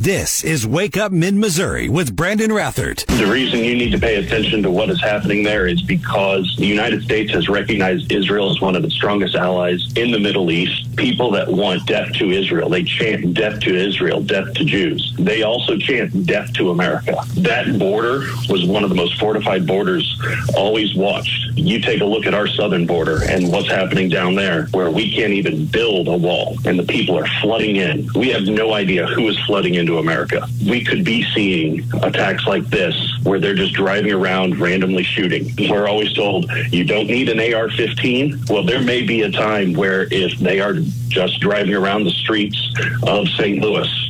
This is Wake Up Mid Missouri with Brandon Rathert. The reason you need to pay attention to what is happening there is because the United States has recognized Israel as one of its strongest allies in the Middle East. People that want death to Israel, they chant death to Israel, death to Jews. They also chant death to America. That border was one of the most fortified borders always watched. You take a look at our southern border and what's happening down there, where we can't even build a wall and the people are flooding in. We have no idea who is flooding in into America. We could be seeing attacks like this where they're just driving around randomly shooting. We're always told you don't need an AR 15. Well, there may be a time where if they are just driving around the streets of St. Louis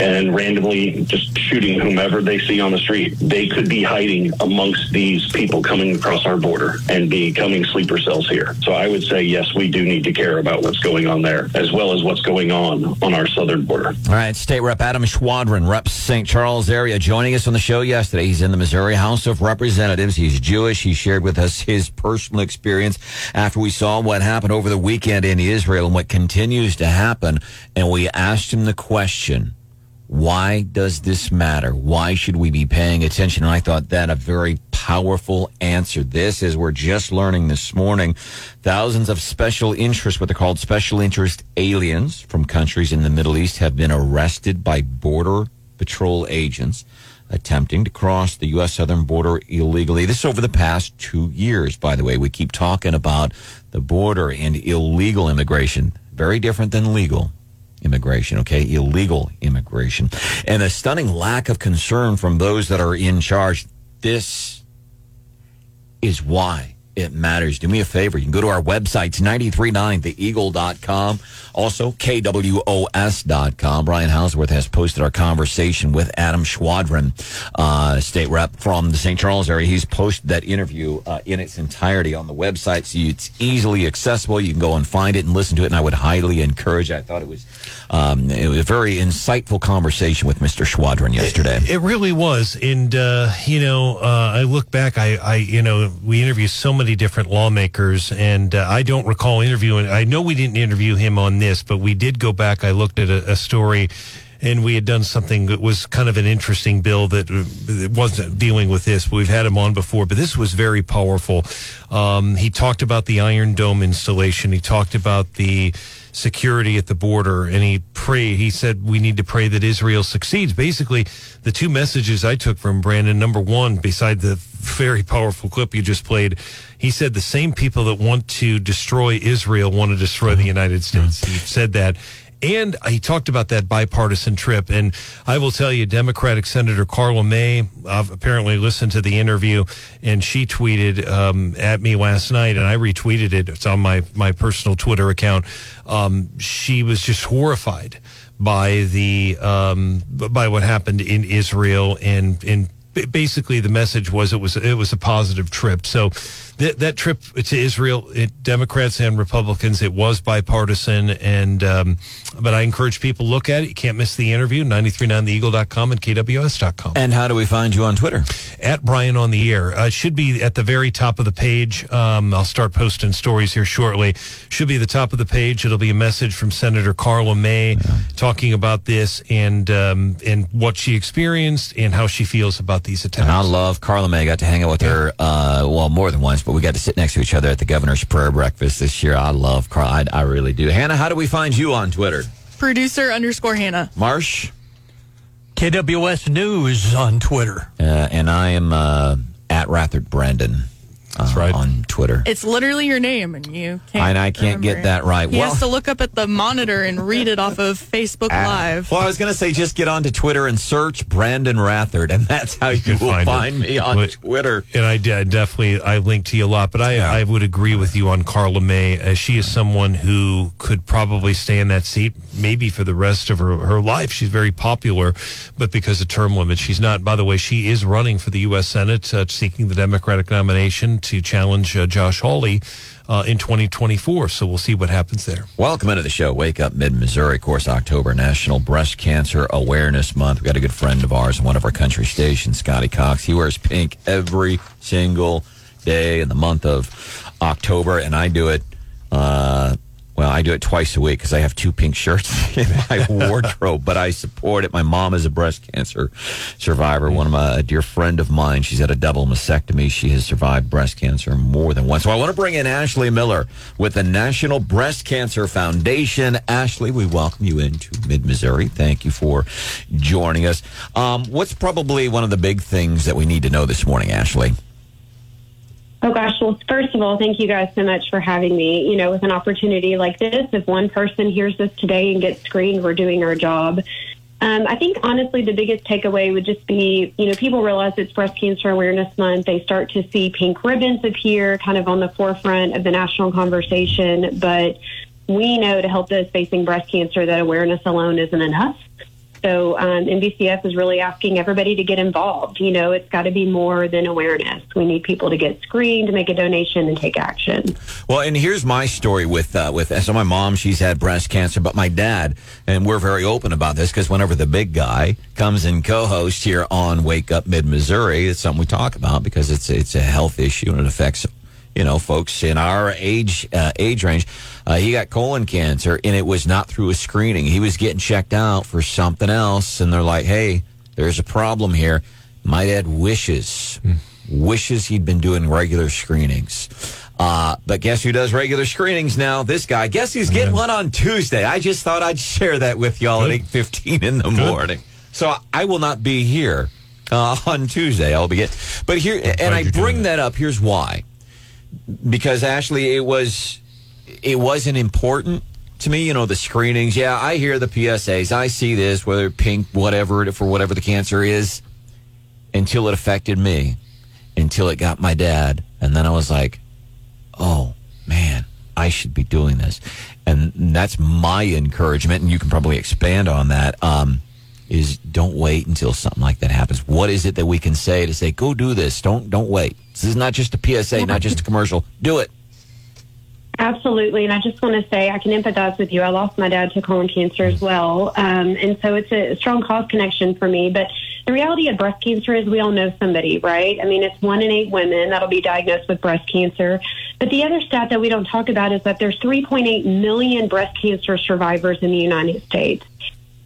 and randomly just shooting whomever they see on the street. They could be hiding amongst these people coming across our border and becoming sleeper cells here. So I would say, yes, we do need to care about what's going on there, as well as what's going on on our southern border. All right, State Rep Adam Schwadron, reps St. Charles area, joining us on the show yesterday. He's in the Missouri House of Representatives. He's Jewish. He shared with us his personal experience after we saw what happened over the weekend in Israel and what continues to happen. And we asked him the question why does this matter? Why should we be paying attention? And I thought that a very powerful answer. This is we're just learning this morning. Thousands of special interest, what they're called special interest aliens from countries in the Middle East have been arrested by border patrol agents attempting to cross the U.S. southern border illegally. This over the past two years, by the way. We keep talking about the border and illegal immigration. Very different than legal immigration, okay? Illegal immigration. And a stunning lack of concern from those that are in charge. This is why it matters. Do me a favor. You can go to our website, 939theeagle.com. Also, KWOS.com. Brian Hauswirth has posted our conversation with Adam Schwadron, uh, state rep from the St. Charles area. He's posted that interview uh, in its entirety on the website, so it's easily accessible. You can go and find it and listen to it, and I would highly encourage it. I thought it was, um, it was a very insightful conversation with Mr. Schwadron yesterday. It, it really was. And, uh, you know, uh, I look back, I, I, you know, we interviewed so many different lawmakers, and uh, I don't recall interviewing, I know we didn't interview him on this, but we did go back. I looked at a, a story and we had done something that was kind of an interesting bill that wasn't dealing with this. We've had him on before, but this was very powerful. Um, he talked about the Iron Dome installation. He talked about the security at the border, and he prayed. He said we need to pray that Israel succeeds. Basically, the two messages I took from Brandon. Number one, beside the very powerful clip you just played, he said the same people that want to destroy Israel want to destroy the United States. He said that. And he talked about that bipartisan trip. And I will tell you, Democratic Senator Karla May uh, apparently listened to the interview and she tweeted um, at me last night, and I retweeted it. It's on my, my personal Twitter account. Um, she was just horrified by the um, by what happened in Israel and in basically the message was it was it was a positive trip. So that that trip to Israel, it, Democrats and Republicans, it was bipartisan. And um, but I encourage people to look at it. You can't miss the interview. 939theeagle.com and KWOS.com. And how do we find you on Twitter? At Brian on the air. Uh, should be at the very top of the page. Um, I'll start posting stories here shortly. Should be the top of the page. It'll be a message from Senator Karla May yeah. talking about this and um, and what she experienced and how she feels about these attacks. And I love Karla May. I got to hang out with yeah. her uh, well more than once but we got to sit next to each other at the governor's prayer breakfast this year. I love Carl. I, I really do. Hannah, how do we find you on Twitter? Producer underscore Hannah. Marsh? KWOS News on Twitter. Uh, and I am uh, at Rathert Brandon. That's uh, right. On Twitter. It's literally your name, and you can't. And I can't get that right. He well, has to look up at the monitor and read it off of Facebook uh, Live. Well, I was going to say just get onto Twitter and search Brandon Rathert, and that's how you, you will find, find me on but, Twitter. And I definitely I link to you a lot, but I yeah. I would agree with you on Karla May. As she is someone who could probably stay in that seat maybe for the rest of her her life. She's very popular, but because of term limits, she's not. By the way, she is running for the U.S. Senate, uh, seeking the Democratic nomination to challenge uh, Josh Hawley uh, in 2024. So we'll see what happens there. Welcome into the show. Wake Up Mid Missouri, of course, October National Breast Cancer Awareness Month. We've got a good friend of ours on one of our country stations, Scotty Cox. He wears pink every single day in the month of October, and I do it. Uh, Well, I do it twice a week because I have two pink shirts in my wardrobe, but I support it. My mom is a breast cancer survivor. One of my a dear friend of mine, she's had a double mastectomy. She has survived breast cancer more than once. So I want to bring in Ashley Miller with the National Breast Cancer Foundation. Ashley, we welcome you into Mid Missouri. Thank you for joining us. Um, what's probably one of the big things that we need to know this morning, Ashley? Oh gosh, well, first of all, thank you guys so much for having me. You know, with an opportunity like this, if one person hears this today and gets screened, we're doing our job. Um, I think honestly, the biggest takeaway would just be, you know, people realize it's Breast Cancer Awareness Month. They start to see pink ribbons appear kind of on the forefront of the national conversation. But we know to help those facing breast cancer that awareness alone isn't enough. So um, NBCF is really asking everybody to get involved. You know, it's got to be more than awareness. We need people to get screened, make a donation, and take action. Well, and here's my story with uh, with so my mom, she's had breast cancer, but my dad, and we're very open about this because whenever the big guy comes and co-hosts here on Wake Up Mid Missouri, it's something we talk about because it's it's a health issue and it affects you know folks in our age uh, age range. Uh, he got colon cancer, and it was not through a screening. He was getting checked out for something else, and they're like, "Hey, there's a problem here." My dad wishes wishes he'd been doing regular screenings. Uh, but guess who does regular screenings now? This guy. Guess who's getting one on Tuesday? I just thought I'd share that with y'all at eight fifteen in the morning. So I will not be here uh, on Tuesday. I'll be get, but here, and I bring that up. Here's why because Ashley, it was it wasn't important to me. You know, the screenings. Yeah, I hear the PSAs. I see this, whether pink, whatever for whatever the cancer is, until it affected me, until it got my dad, and then I was like, oh man, I should be doing this, and that's my encouragement. And you can probably expand on that. Um, is don't wait until something like that happens. What is it that we can say to say, go do this? Don't don't wait. This is not just a PSA, not just a commercial. Do it. Absolutely. And I just want to say I can empathize with you. I lost my dad to colon cancer as well. Um, and so it's a strong cause connection for me. But the reality of breast cancer is we all know somebody, right? I mean, it's one in eight women that'll be diagnosed with breast cancer. But the other stat that we don't talk about is that there's 3.8 million breast cancer survivors in the United States.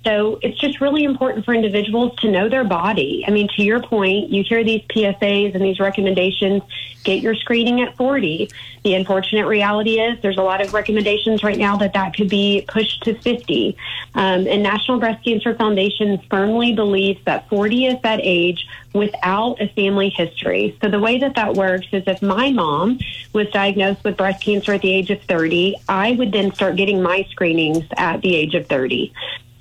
So it's just really important for individuals to know their body. I mean, to your point, you hear these PSAs and these recommendations, get your screening at 40. The unfortunate reality is there's a lot of recommendations right now that that could be pushed to 50. Um, and National Breast Cancer Foundation firmly believes that 40 is that age without a family history. So the way that that works is if my mom was diagnosed with breast cancer at the age of 30, I would then start getting my screenings at the age of 30.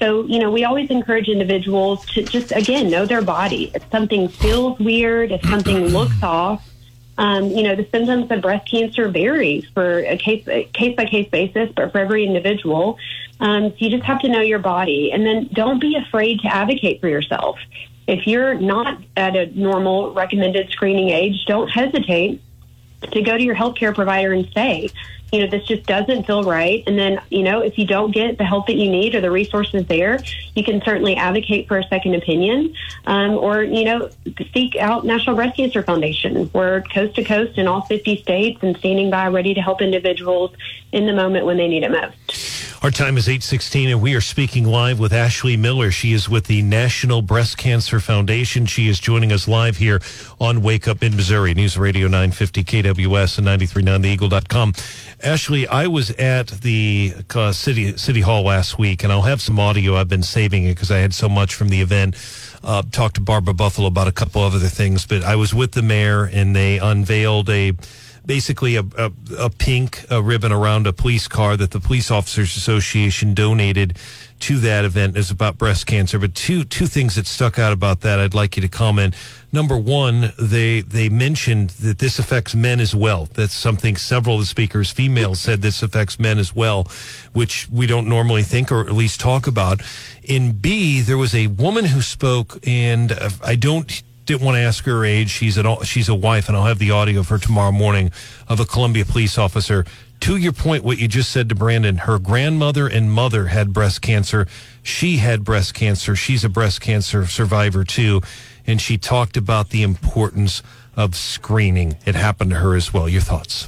So, you know, we always encourage individuals to just, again, know their body. If something feels weird, if something looks off, um, you know, the symptoms of breast cancer vary for a case case by case basis, but for every individual. Um, so you just have to know your body, and then don't be afraid to advocate for yourself. If you're not at a normal recommended screening age, don't hesitate to go to your healthcare provider and say, you know, this just doesn't feel right. And then, you know, if you don't get the help that you need or the resources there, you can certainly advocate for a second opinion um, or, you know, seek out National Breast Cancer Foundation. We're coast to coast in all 50 states and standing by ready to help individuals in the moment when they need it most. Our time is 816, and we are speaking live with Ashley Miller. She is with the National Breast Cancer Foundation. She is joining us live here on Wake Up in Missouri, News Radio 950 KWOS and 939theeagle.com. Ashley, I was at the uh, city city hall last week, and I'll have some audio. I've been saving it because I had so much from the event. Uh, talked to Barbara Buffaloe about a couple of other things, but I was with the mayor, and they unveiled a basically a, a, a pink a ribbon around a police car that the Police Officers Association donated to that event is about breast cancer. But two two things that stuck out about that, I'd like you to comment. Number one, they they mentioned that this affects men as well. That's something several of the speakers, females, said this affects men as well, which we don't normally think or at least talk about. In B, there was a woman who spoke, and uh, I don't didn't want to ask her age. She's an she's a wife, and I'll have the audio of her tomorrow morning of a Columbia police officer. To your point, what you just said to Brandon, her grandmother and mother had breast cancer. She had breast cancer. She's a breast cancer survivor too, and she talked about the importance of screening. It happened to her as well. Your thoughts?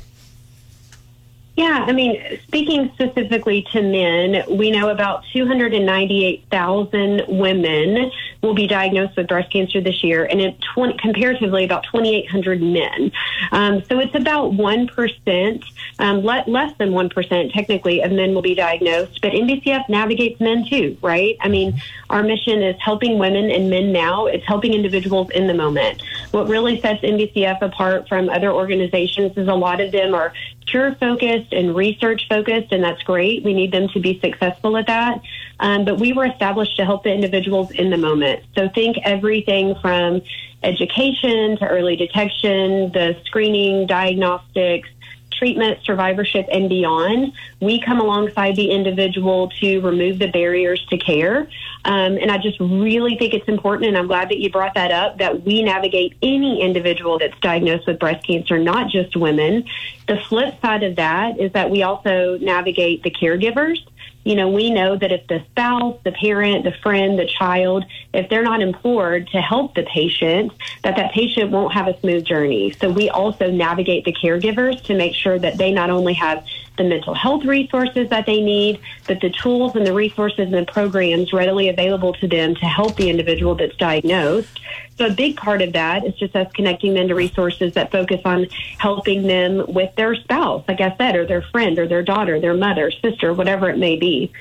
Yeah, I mean, speaking specifically to men, we know about 298,000 women will be diagnosed with breast cancer this year, and it 20, comparatively about 2,800 men. Um, so it's about 1%, um, le- less than 1% technically of men will be diagnosed, but NBCF navigates men too, right? I mean, our mission is helping women and men now. It's helping individuals in the moment. What really sets NBCF apart from other organizations is a lot of them are cure focused and research focused, and that's great. We need them to be successful at that. Um, but we were established to help the individuals in the moment. So think everything from education to early detection, the screening, diagnostics, treatment, survivorship, and beyond. We come alongside the individual to remove the barriers to care. Um, and I just really think it's important, and I'm glad that you brought that up, that we navigate any individual that's diagnosed with breast cancer, not just women. The flip side of that is that we also navigate the caregivers you know, we know that if the spouse, the parent, the friend, the child, if they're not implored to help the patient, that that patient won't have a smooth journey. So we also navigate the caregivers to make sure that they not only have the mental health resources that they need, but the tools and the resources and programs readily available to them to help the individual that's diagnosed. So a big part of that is just us connecting them to resources that focus on helping them with their spouse, like I said, or their friend or their daughter, their mother, sister, whatever it may be.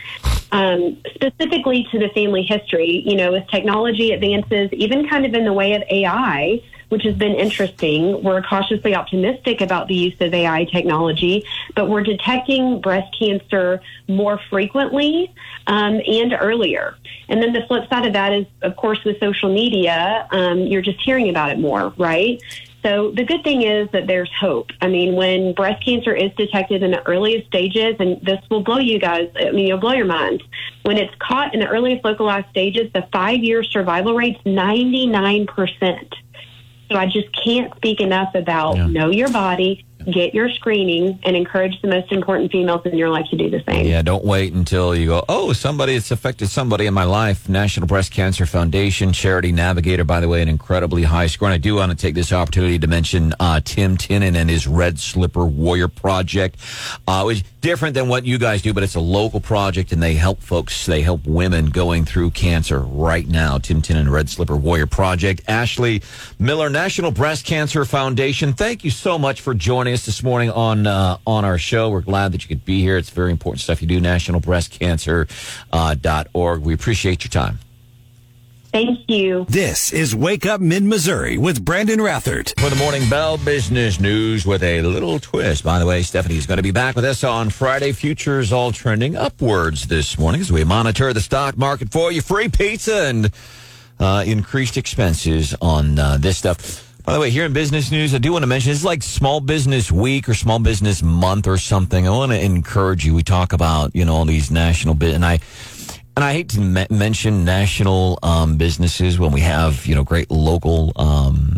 Um, specifically to the family history, you know, as technology advances, even kind of in the way of AI, which has been interesting. We're cautiously optimistic about the use of AI technology, but we're detecting breast cancer more frequently um, and earlier. And then the flip side of that is, of course, with social media, um, you're just hearing about it more, right? So the good thing is that there's hope. I mean, when breast cancer is detected in the earliest stages, and this will blow you guys, I mean, you'll blow your minds. When it's caught in the earliest localized stages, the five year survival rate's 99%. So I just can't speak enough about Yeah. know your body, get your screening, and encourage the most important females in your life to do the same. Yeah, don't wait until you go, oh, somebody, it's affected somebody in my life. National Breast Cancer Foundation, Charity Navigator, by the way, an incredibly high score. And I do want to take this opportunity to mention uh, Tim Tinnon and his Red Slipper Warrior Project, uh, different than what you guys do, but it's a local project and they help folks, they help women going through cancer right now. Tim Tinnon, Red Slipper Warrior Project. Ashley Miller, National Breast Cancer Foundation, thank you so much for joining us this morning on uh, on our show. We're glad that you could be here. It's very important stuff you do. NationalBreastCancer.org. dot org. we appreciate your time. Thank you. This is Wake Up Mid Missouri with Brandon Rathert. For the Morning Bell Business News with a little twist. By the way, Stephanie's going to be back with us on Friday. Futures all trending upwards this morning as we monitor the stock market for you. Free pizza and uh, increased expenses on uh, this stuff. By the way, here in business news, I do want to mention it's like Small Business Week or Small Business Month or something. I want to encourage you. We talk about you know all these national bit, and I and I hate to me- mention national um, businesses when we have you know great local um,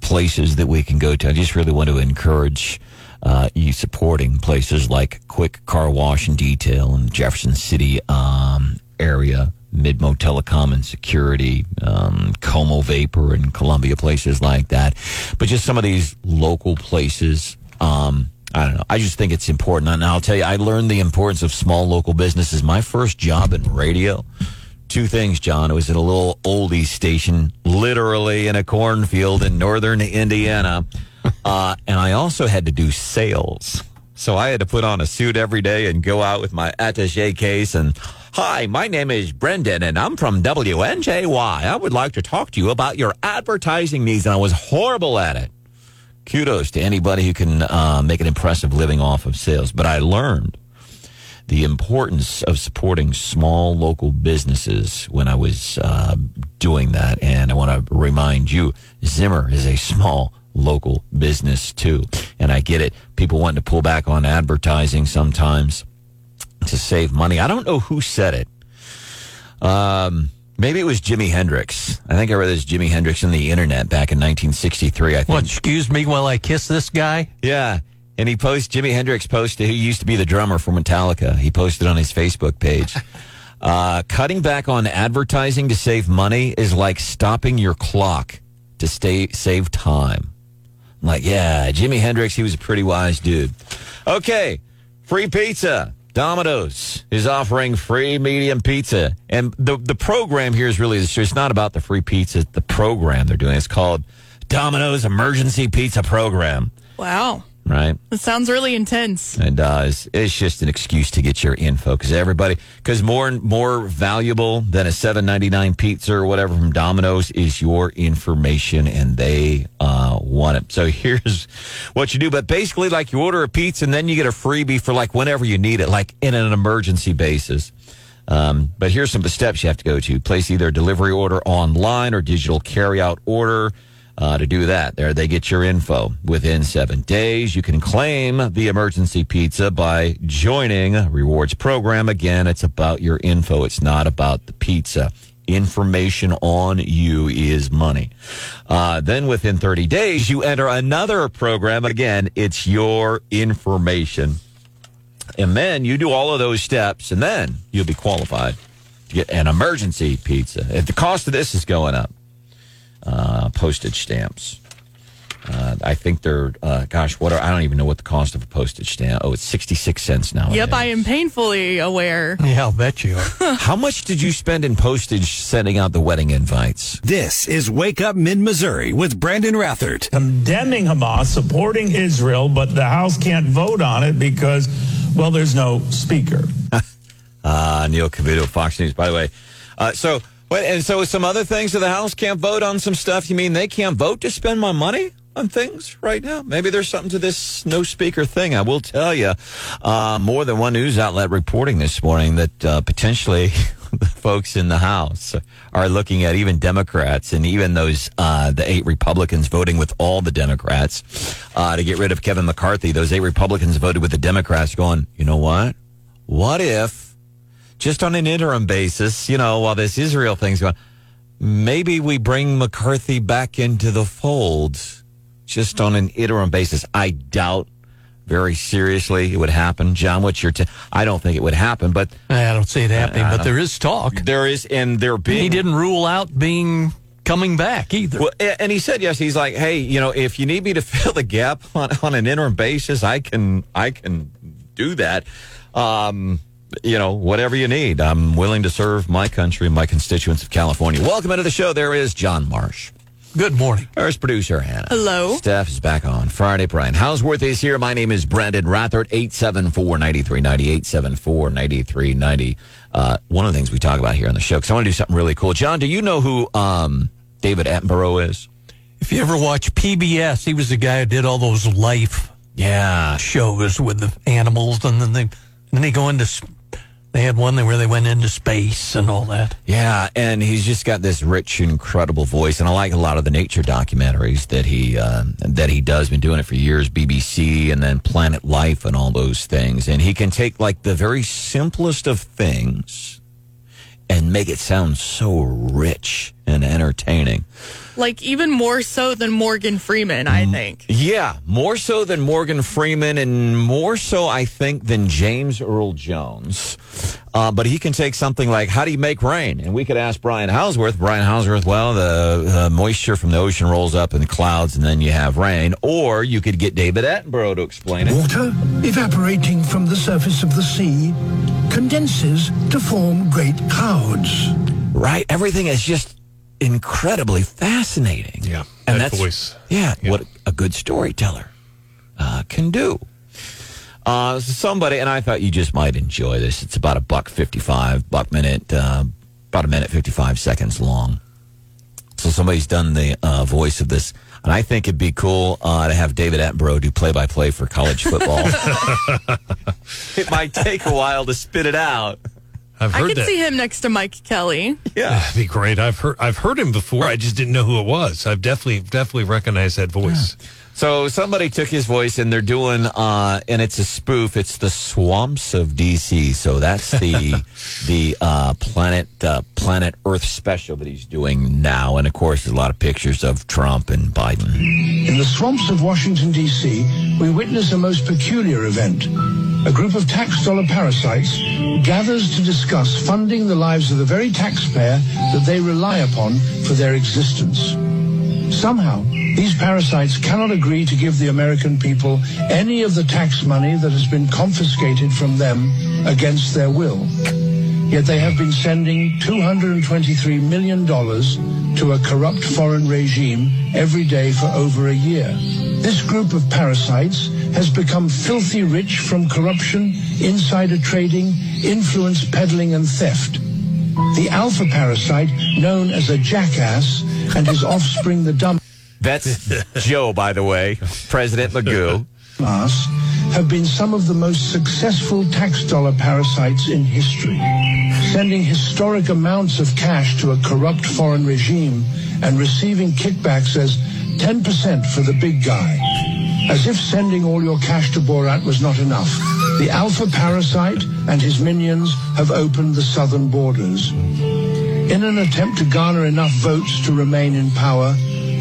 places that we can go to. I just really want to encourage uh, you supporting places like Quick Car Wash and Detail in Jefferson City um, area. Midmo Telecom and Security, um, Como Vapor and Columbia, places like that. But just some of these local places, um, I don't know. I just think it's important. And I'll tell you, I learned the importance of small local businesses. My first job in radio, two things, John. It was at a little oldie station, literally in a cornfield in northern Indiana. Uh, and I also had to do sales. So I had to put on a suit every day and go out with my attache case and, hi, my name is Brendan and I'm from WNJY. I would like to talk to you about your advertising needs. And I was horrible at it kudos to anybody who can uh, make an impressive living off of sales. But I learned the importance of supporting small local businesses when I was uh, doing that. And I want to remind you, Zimmer is a small local business too. And I get it. People want to pull back on advertising sometimes to save money. I don't know who said it. Um, maybe it was Jimi Hendrix. I think I read this Jimi Hendrix on the internet back in 1963. I think. What, excuse me while I kiss this guy? Yeah. And he posted, Jimi Hendrix posted, he used to be the drummer for Metallica. He posted on his Facebook page. Uh, cutting back on advertising to save money is like stopping your clock to stay save time. I'm like, yeah, Jimi Hendrix, he was a pretty wise dude. Okay. Free pizza. Domino's is offering free medium pizza. And the, the program here is really, it's not about the free pizza. It's the program they're doing. It's called Domino's Emergency Pizza Program, Wow. Right? That sounds really intense. It does. It's just an excuse to get your info because everybody, because more and more valuable than a seven ninety nine pizza or whatever from Domino's is your information, and they uh, want it. So here's what you do. But basically, like you order a pizza and then you get a freebie for like whenever you need it, like in an emergency basis. Um, but here's some of the steps you have to go to: place either a delivery order online or digital carryout order. Uh, to do that, there they get your info within seven days. You can claim the emergency pizza by joining rewards program. Again, it's about your info. It's not about the pizza. Information on you is money. Uh, then within 30 days, you enter another program. Again, it's your information. And then you do all of those steps, and then you'll be qualified to get an emergency pizza. If the cost of this is going up, uh, postage stamps. Uh, I think they're, uh, gosh, what are, I don't even know what the cost of a postage stamp. Oh, it's 66 cents now. Yep, I am painfully aware. Yeah, I'll bet you are. How much did you spend in postage sending out the wedding invites? This is Wake Up Mid Missouri with Brandon Rathert. condemning Hamas, supporting Israel, but the House can't vote on it because, well, there's no speaker. Uh, Neil Cavuto, Fox News, by the way. Uh, so, and so some other things that the House can't vote on some stuff. You mean they can't vote to spend my money on things right now? Maybe there's something to this no speaker thing. I will tell you, uh, more than one news outlet reporting this morning that uh, potentially the folks in the House are looking at even Democrats and even those uh, the eight Republicans voting with all the Democrats uh, to get rid of Kevin McCarthy. Those eight Republicans voted with the Democrats, going, you know what? What if? Just on an interim basis, you know, while this Israel thing's going, maybe we bring McCarthy back into the fold just on an interim basis. I doubt very seriously it would happen. John, what's your t- I don't think it would happen, but I don't see it happening, but there is talk. there is, and there being. He didn't rule out being coming back either. Well, and he said yes. He's like, hey, you know, if you need me to fill the gap on, on an interim basis, I can, I can do that. Um, you know, whatever you need, I'm willing to serve my country and my constituents of California. Welcome into the show. There is John Marsh. Good morning. There's producer Hannah. Hello. Steph is back on Friday. Brian Hauswirth is here. My name is Brandon Rathert, 874-9390, 874-9390. Uh, one of the things we talk about here on the show, because I want to do something really cool. John, do you know who um, David Attenborough is? If you ever watch PBS, he was the guy who did all those life Yeah. shows with the animals, and then they, and then they go into. They had one where they went into space and all that. Yeah, and he's just got this rich, incredible voice, and I like a lot of the nature documentaries that he uh, that he does. Been doing it for years, BBC, and then Planet Life, and all those things. And he can take like the very simplest of things and make it sound so rich and entertaining. Like even more so than Morgan Freeman. I think. Yeah, more so than Morgan Freeman, and more so, I think, than James Earl Jones. Uh, but he can take something like, "How do you make rain?" And we could ask Brian Hauswirth. Brian Hauswirth, well, the uh, moisture from the ocean rolls up in the clouds, and then you have rain. Or you could get David Attenborough to explain it. Water, evaporating from the surface of the sea, condenses to form great clouds. Right? Everything is just incredibly fascinating. Yeah, and that that's voice. Yeah, what a good storyteller uh, can do. Uh, somebody, and I thought you just might enjoy this. It's about a buck fifty-five, buck minute, uh, about a minute fifty-five seconds long. So somebody's done the uh, voice of this, and I think it'd be cool uh, to have David Attenborough do play-by-play for college football. it might take a while to spit it out. I've I could that. see him next to Mike Kelly. Yeah. That'd be great. I've heard I've heard him before. I just didn't know who it was. I've definitely definitely recognized that voice. So somebody took his voice and they're doing, uh, and it's a spoof. It's the swamps of DC. So that's the the uh, planet uh, planet Earth special that he's doing now. And of course, there's a lot of pictures of Trump and Biden. In the swamps of Washington, D.C., we witness a most peculiar event. A group of tax dollar parasites gathers to discuss funding the lives of the very taxpayer that they rely upon for their existence. Somehow, these parasites cannot agree to give the American people any of the tax money that has been confiscated from them against their will. Yet they have been sending $223 million to a corrupt foreign regime every day for over a year. This group of parasites has become filthy rich from corruption, insider trading, influence peddling, and theft. The alpha parasite, known as a jackass, and his offspring, the dumb That's Joe, by the way, President Magoo. class, have been some of the most successful tax dollar parasites in history, sending historic amounts of cash to a corrupt foreign regime and receiving kickbacks as 10% for the big guy. As if sending all your cash to Borat was not enough, the alpha parasite and his minions have opened the southern borders. In an attempt to garner enough votes to remain in power,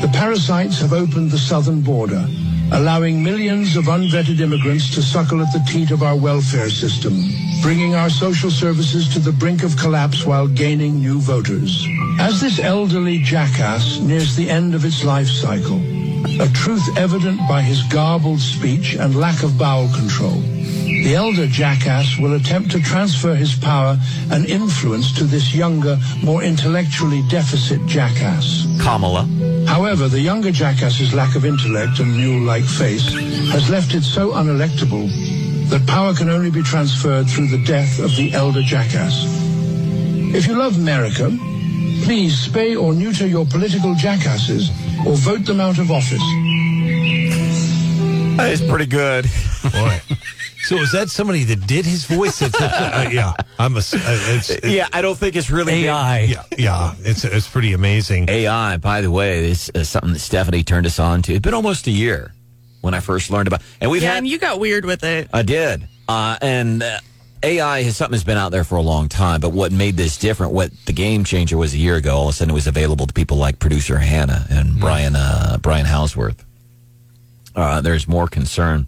the parasites have opened the southern border, allowing millions of unvetted immigrants to suckle at the teat of our welfare system, bringing our social services to the brink of collapse while gaining new voters. As this elderly jackass nears the end of its life cycle, a truth evident by his garbled speech and lack of bowel control, the elder jackass will attempt to transfer his power and influence to this younger, more intellectually deficit jackass. Kamala. However, the younger jackass's lack of intellect and mule-like face has left it so unelectable that power can only be transferred through the death of the elder jackass. If you love America, please spay or neuter your political jackasses or vote them out of office. That is pretty good. Boy. So is that somebody that did his voice? It's, uh, yeah, I'm a. Uh, it's, it's, Yeah, I don't think it's really AI. yeah, yeah. It's it's pretty amazing. AI, by the way, is uh, something that Stephanie turned us on to. It's been almost a year when I first learned about, and we've Yeah, had. and you got weird with it. I did, uh, and uh, AI is something that's been out there for a long time. But what made this different, what the game changer was a year ago, all of a sudden it was available to people like producer Hannah and Brian uh, Brian Hauswirth. Uh, there's more concern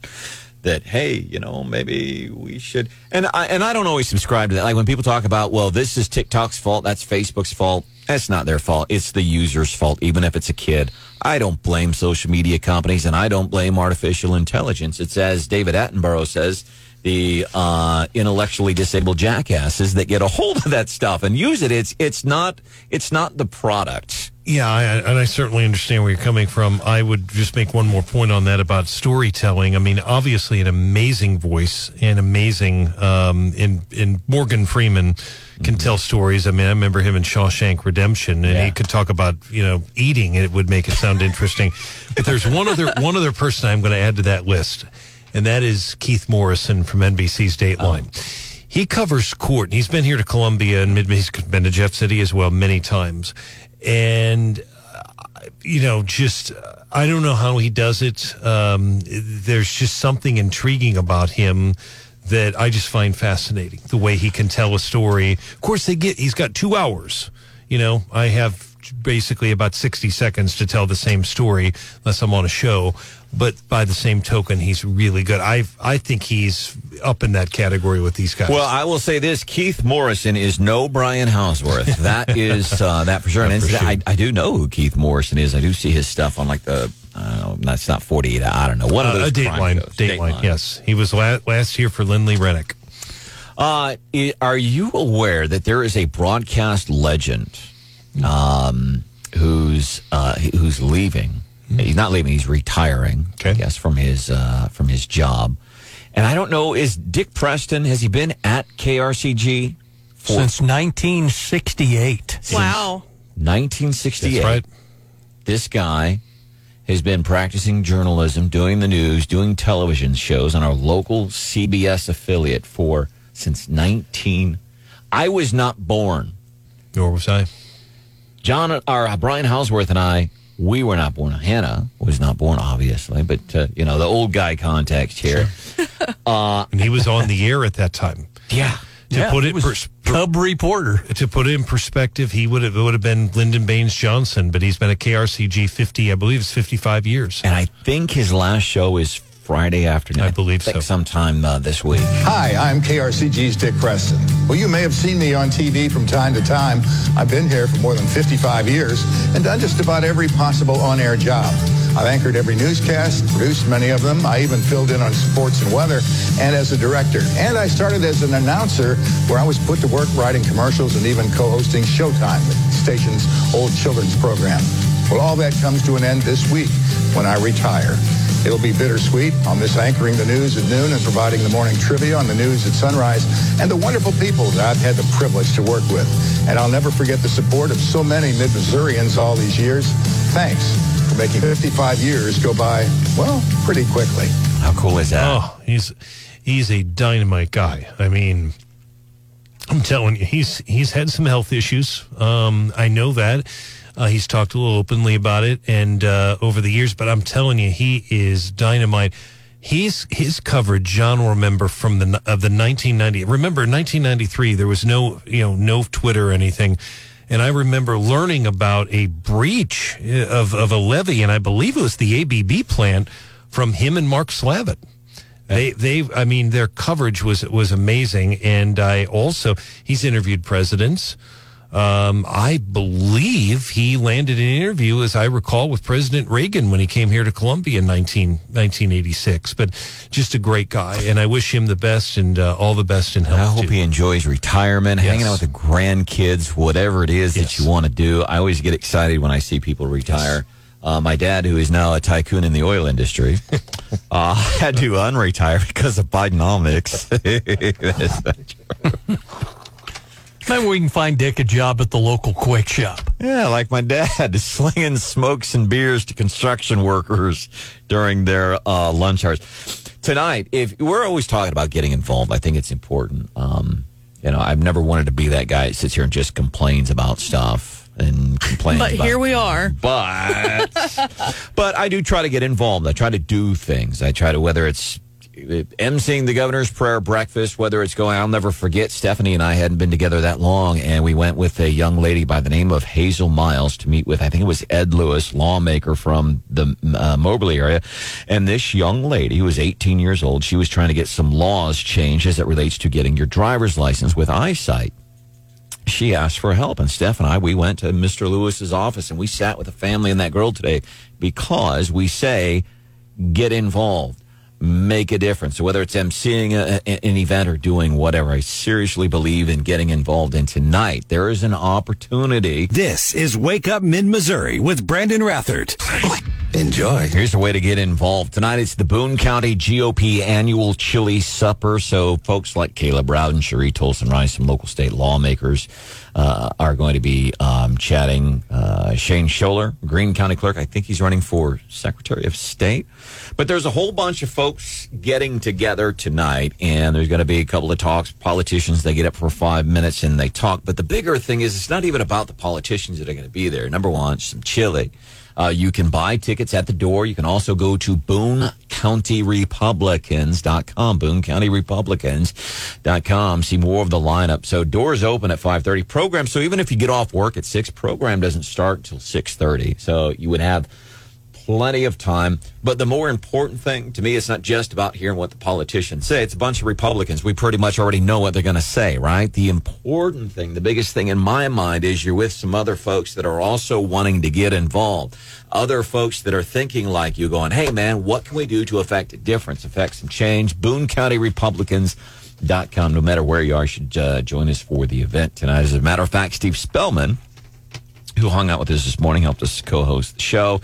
that hey, you know, maybe we should. And I and I don't always subscribe to that. Like when people talk about, well, this is TikTok's fault, that's Facebook's fault. That's not their fault. It's the user's fault, even if it's a kid. I don't blame social media companies, and I don't blame artificial intelligence. It's as David Attenborough says. The uh, intellectually disabled jackasses that get a hold of that stuff and use it. It's it's not it's not the product. Yeah, I, and I certainly understand where you're coming from. I would just make one more point on that about storytelling. I mean, obviously, an amazing voice and amazing. Um, in in Morgan Freeman can tell stories. I mean, I remember him in Shawshank Redemption, and Yeah. he could talk about you know eating, and it would make it sound interesting. But there's one other one other person I'm going to add to that list, and that is Keith Morrison from NBC's Dateline. He covers court. and He's been here to Columbia and mid- he's been to Jeff City as well many times. And uh, you know, just I don't know how he does it. Um, there's just something intriguing about him that I just find fascinating. The way he can tell a story. Of course, they get he's got two hours. You know, I have basically about 60 seconds to tell the same story unless I'm on a show. But by the same token, he's really good. I I think he's up in that category with these guys. Well, I will say this: Keith Morrison is no Brian Hauswirth. That is uh, that for sure. And for sure. I, I do know who Keith Morrison is. I do see his stuff on like the. I. That's not forty eight. I don't know. One of uh, those a Dateline. Dateline, yes, he was la- last year for Lindley Rennick. Uh, are you aware that there is a broadcast legend um, who's uh, who's leaving? He's not leaving. He's retiring. Okay. I guess from his uh, from his job. And I don't know. Is Dick Preston? Has he been at KRCG for Since 1968. Wow. 1968? That's right. This guy has been practicing journalism, doing the news, doing television shows on our local CBS affiliate for since 19. I was not born. Nor was I. John, or uh, Brian Hauswirth and I, we were not born. Hannah was not born, obviously, but uh, you know the old guy context here. uh, And he was on the air at that time. Yeah, To Yeah, put he it was pers- Cub reporter. to put it in perspective, he would have it would have been Lyndon Baines Johnson, but he's been at KRCG fifty, I believe it's fifty five years. and I think his last show is Friday afternoon. I believe think so. sometime uh, this week. Hi, I'm KRCG's Dick Preston. Well, you may have seen me on TV from time to time. I've been here for more than 55 years and done just about every possible on-air job. I've anchored every newscast, produced many of them. I even filled in on sports and weather and as a director. And I started as an announcer where I was put to work writing commercials and even co-hosting Showtime, the station's old children's program. Well, all that comes to an end this week when I retire. It'll be bittersweet. I'll miss anchoring the news at noon and providing the morning trivia on the news at sunrise and the wonderful people that I've had the privilege to work with. And I'll never forget the support of so many mid-Missourians all these years. Thanks for making 55 years go by, well, pretty quickly. How cool is that? Oh, he's he's a dynamite guy. I mean, I'm telling you, he's he's had some health issues. Um, I know that. Uh, he's talked a little openly about it, and uh, over the years. But I'm telling you, he is dynamite. He's his coverage. John will remember from the of the 1990. Remember 1993. There was no you know no Twitter or anything. And I remember learning about a breach uh, of, of a levy, and I believe it was the ABB plant from him and Mark Slavitt. They, they, I mean, their coverage was was amazing, and I also he's interviewed presidents. Um, I believe he landed an interview, as I recall, with President Reagan when he came here to Columbia in 19, 1986. But just a great guy, and I wish him the best and uh, all the best in health. I hope too. he enjoys retirement, Yes. hanging out with the grandkids, whatever it is Yes. that you want to do. I always get excited when I see people retire. Uh, my dad, who is now a tycoon in the oil industry, uh, had to unretire because of Bidenomics. Maybe we can find Dick a job at the local quick shop. yeah, like my dad, is slinging smokes and beers to construction workers during their uh, lunch hours. Tonight, if we're always talking about getting involved, I think it's important. Um, you know, I've never wanted to be that guy that sits here and just complains about stuff and complains. But about here we are. but but I do try to get involved. I try to do things. I try to whether it's emceeing the governor's prayer breakfast, whether it's going. I'll never forget. Stephanie and I hadn't been together that long, and we went with a young lady by the name of Hazel Miles to meet with. I think it was Ed Lewis, lawmaker from the uh, Moberly area, and this young lady who was 18 years old. She was trying to get some laws changed as it relates to getting your driver's license with eyesight she asked for help and steph and i we went to mr lewis's office and we sat with the family and that girl today because we say get involved make a difference so whether it's emceeing a, an event or doing whatever i seriously believe in getting involved and tonight there is an opportunity This is Wake Up Mid Missouri with Brandon Rathert. Enjoy. Here's a way to get involved. Tonight it's the Boone County GOP annual chili supper. So folks like Caleb Rowden, Cheri Toalson Reisch, some local state lawmakers uh, are going to be um, chatting. Uh, Shane Schoeller, Greene County Clerk, I think he's running for Secretary of State. But there's a whole bunch of folks getting together tonight, and there's going to be a couple of talks. Politicians, they get up for five minutes and they talk. But the bigger thing is, it's not even about the politicians that are going to be there. Number one, some chili. Uh, you can buy tickets at the door. You can also go to BooneCountyRepublicans.com, BooneCountyRepublicans.com. See more of the lineup. So doors open at 5.30. Program, so even if you get off work at 6, program doesn't start until 6.30. So you would have plenty of time. But the more important thing to me, it's not just about hearing what the politicians say. It's a bunch of Republicans. We pretty much already know what they're going to say, right? The important thing, the biggest thing in my mind is you're with some other folks that are also wanting to get involved. Other folks that are thinking like you going, hey man, what can we do to affect a difference, affect some change? Boone County Republicans. Dot com. No matter where you are, you should uh, join us for the event tonight. As a matter of fact, Steve Spellman, who hung out with us this morning, helped us co-host the show.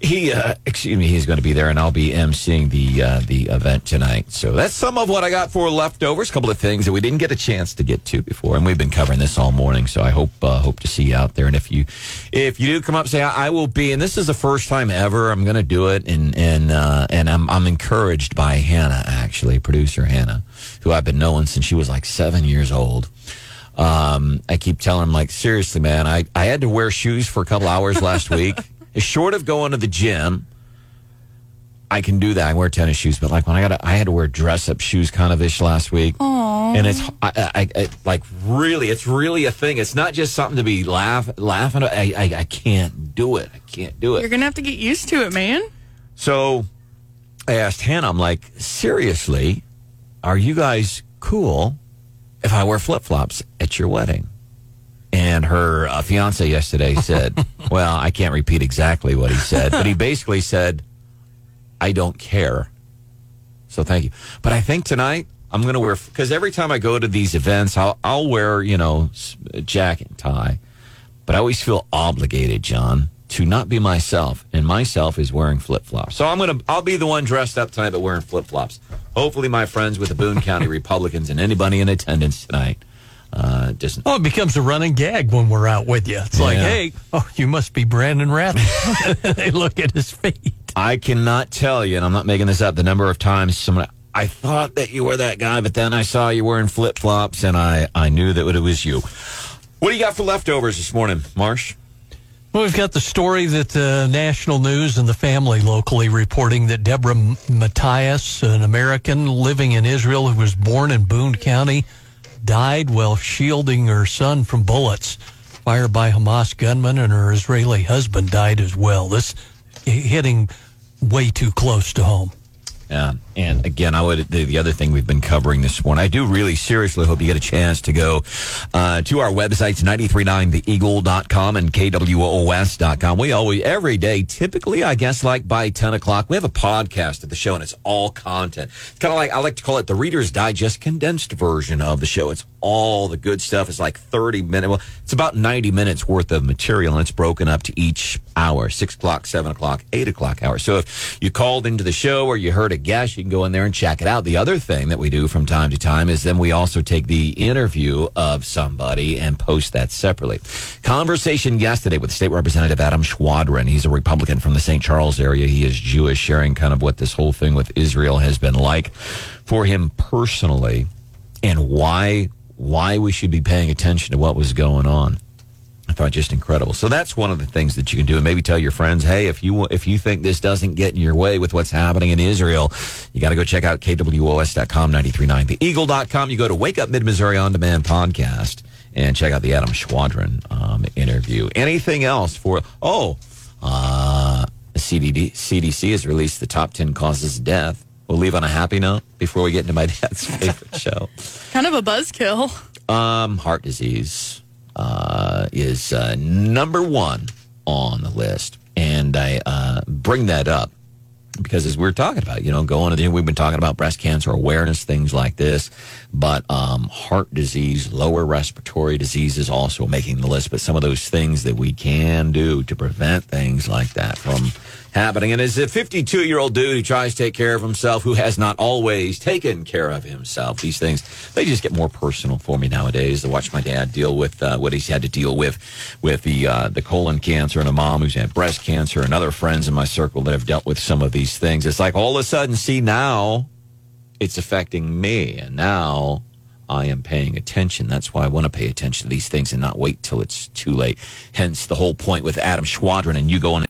He, uh, excuse me, he's going to be there, and I'll be emceeing the uh, the event tonight. So that's some of what I got for leftovers. A couple of things that we didn't get a chance to get to before, and we've been covering this all morning. So I hope uh, hope to see you out there. And if you if you do come up, say I, I will be. And this is the first time ever I'm going to do it, and and uh, and I'm I'm encouraged by Hannah, actually, producer Hannah, who I've been knowing since she was like seven years old. Um, I keep telling him, like, seriously, man, I, I had to wear shoes for a couple hours last week. Short of going to the gym, I can do that. I wear tennis shoes, but like when I got, I had to wear dress up shoes kind of ish last week. Aww. And it's I, I, I, like really, it's really a thing. It's not just something to be laugh laughing. I, I I can't do it. I can't do it. You're gonna have to get used to it, man. So I asked Hannah, I'm like, seriously, are you guys cool if I wear flip flops at your wedding? And her uh, fiance yesterday said, well, I can't repeat exactly what he said, but he basically said, I don't care. So thank you. But I think tonight I'm going to wear, because every time I go to these events, I'll, I'll wear, you know, jacket and tie. But I always feel obligated, John, to not be myself. And myself is wearing flip flops. So I'm going to, I'll be the one dressed up tonight, but wearing flip flops. Hopefully, my friends with the Boone County Republicans and anybody in attendance tonight uh, just Oh, it becomes a running gag when we're out with you. It's like, Yeah. hey, oh, you must be Brandon Rath. they look at his feet. I cannot tell you, and I'm not making this up, the number of times someone, I thought that you were that guy, but then I saw you wearing flip flops and I, I knew that it was you. What do you got for leftovers this morning, Marsh? Well, we've got the story that the national news and the family locally reporting that Deborah Matthias, an American living in Israel who was born in Boone County, died while shielding her son from bullets fired by Hamas gunmen, and her Israeli husband died as well. This hitting way too close to home. Yeah. And again, I would, the, the other thing we've been covering this morning, I do really seriously hope you get a chance to go uh, to our websites, 939theeagle.com and kwos.com. We always, every day, typically, I guess, like by 10 o'clock, we have a podcast of the show and it's all content. It's kind of like, I like to call it the Reader's Digest condensed version of the show. It's all the good stuff. It's like 30 minutes. Well, it's about 90 minutes worth of material and it's broken up to each hour, 6 o'clock, 7 o'clock, 8 o'clock hour. So if you called into the show or you heard a guest, you can go in there and check it out. The other thing that we do from time to time is then we also take the interview of somebody and post that separately. Conversation yesterday with State Representative Adam Schwadron. He's a Republican from the St. Charles area. He is Jewish, sharing kind of what this whole thing with Israel has been like for him personally and why why we should be paying attention to what was going on. Thought just incredible. So that's one of the things that you can do, and maybe tell your friends, hey, if you if you think this doesn't get in your way with what's happening in Israel, you got to go check out kwos.com, 939 theeagle.com. You go to Wake Up Mid Missouri On Demand podcast and check out the Adam Schwadron um, interview. Anything else for? Oh, uh, the CDD, CDC has released the top ten causes of death. We'll leave on a happy note before we get into my dad's favorite show. Kind of a buzzkill. Um, heart disease uh, is uh, number one on the list, and I uh, bring that up because as we are talking about, you know, going to the, we've been talking about breast cancer awareness, things like this, but um, heart disease, lower respiratory disease is also making the list. But some of those things that we can do to prevent things like that from happening. And as a 52 year old dude who tries to take care of himself, who has not always taken care of himself, these things, they just get more personal for me nowadays to watch my dad deal with uh, what he's had to deal with, with the, uh, the colon cancer and a mom who's had breast cancer and other friends in my circle that have dealt with some of these things. It's like all of a sudden, see now it's affecting me. And now I am paying attention. That's why I want to pay attention to these things and not wait till it's too late. Hence the whole point with Adam Schwadron and you going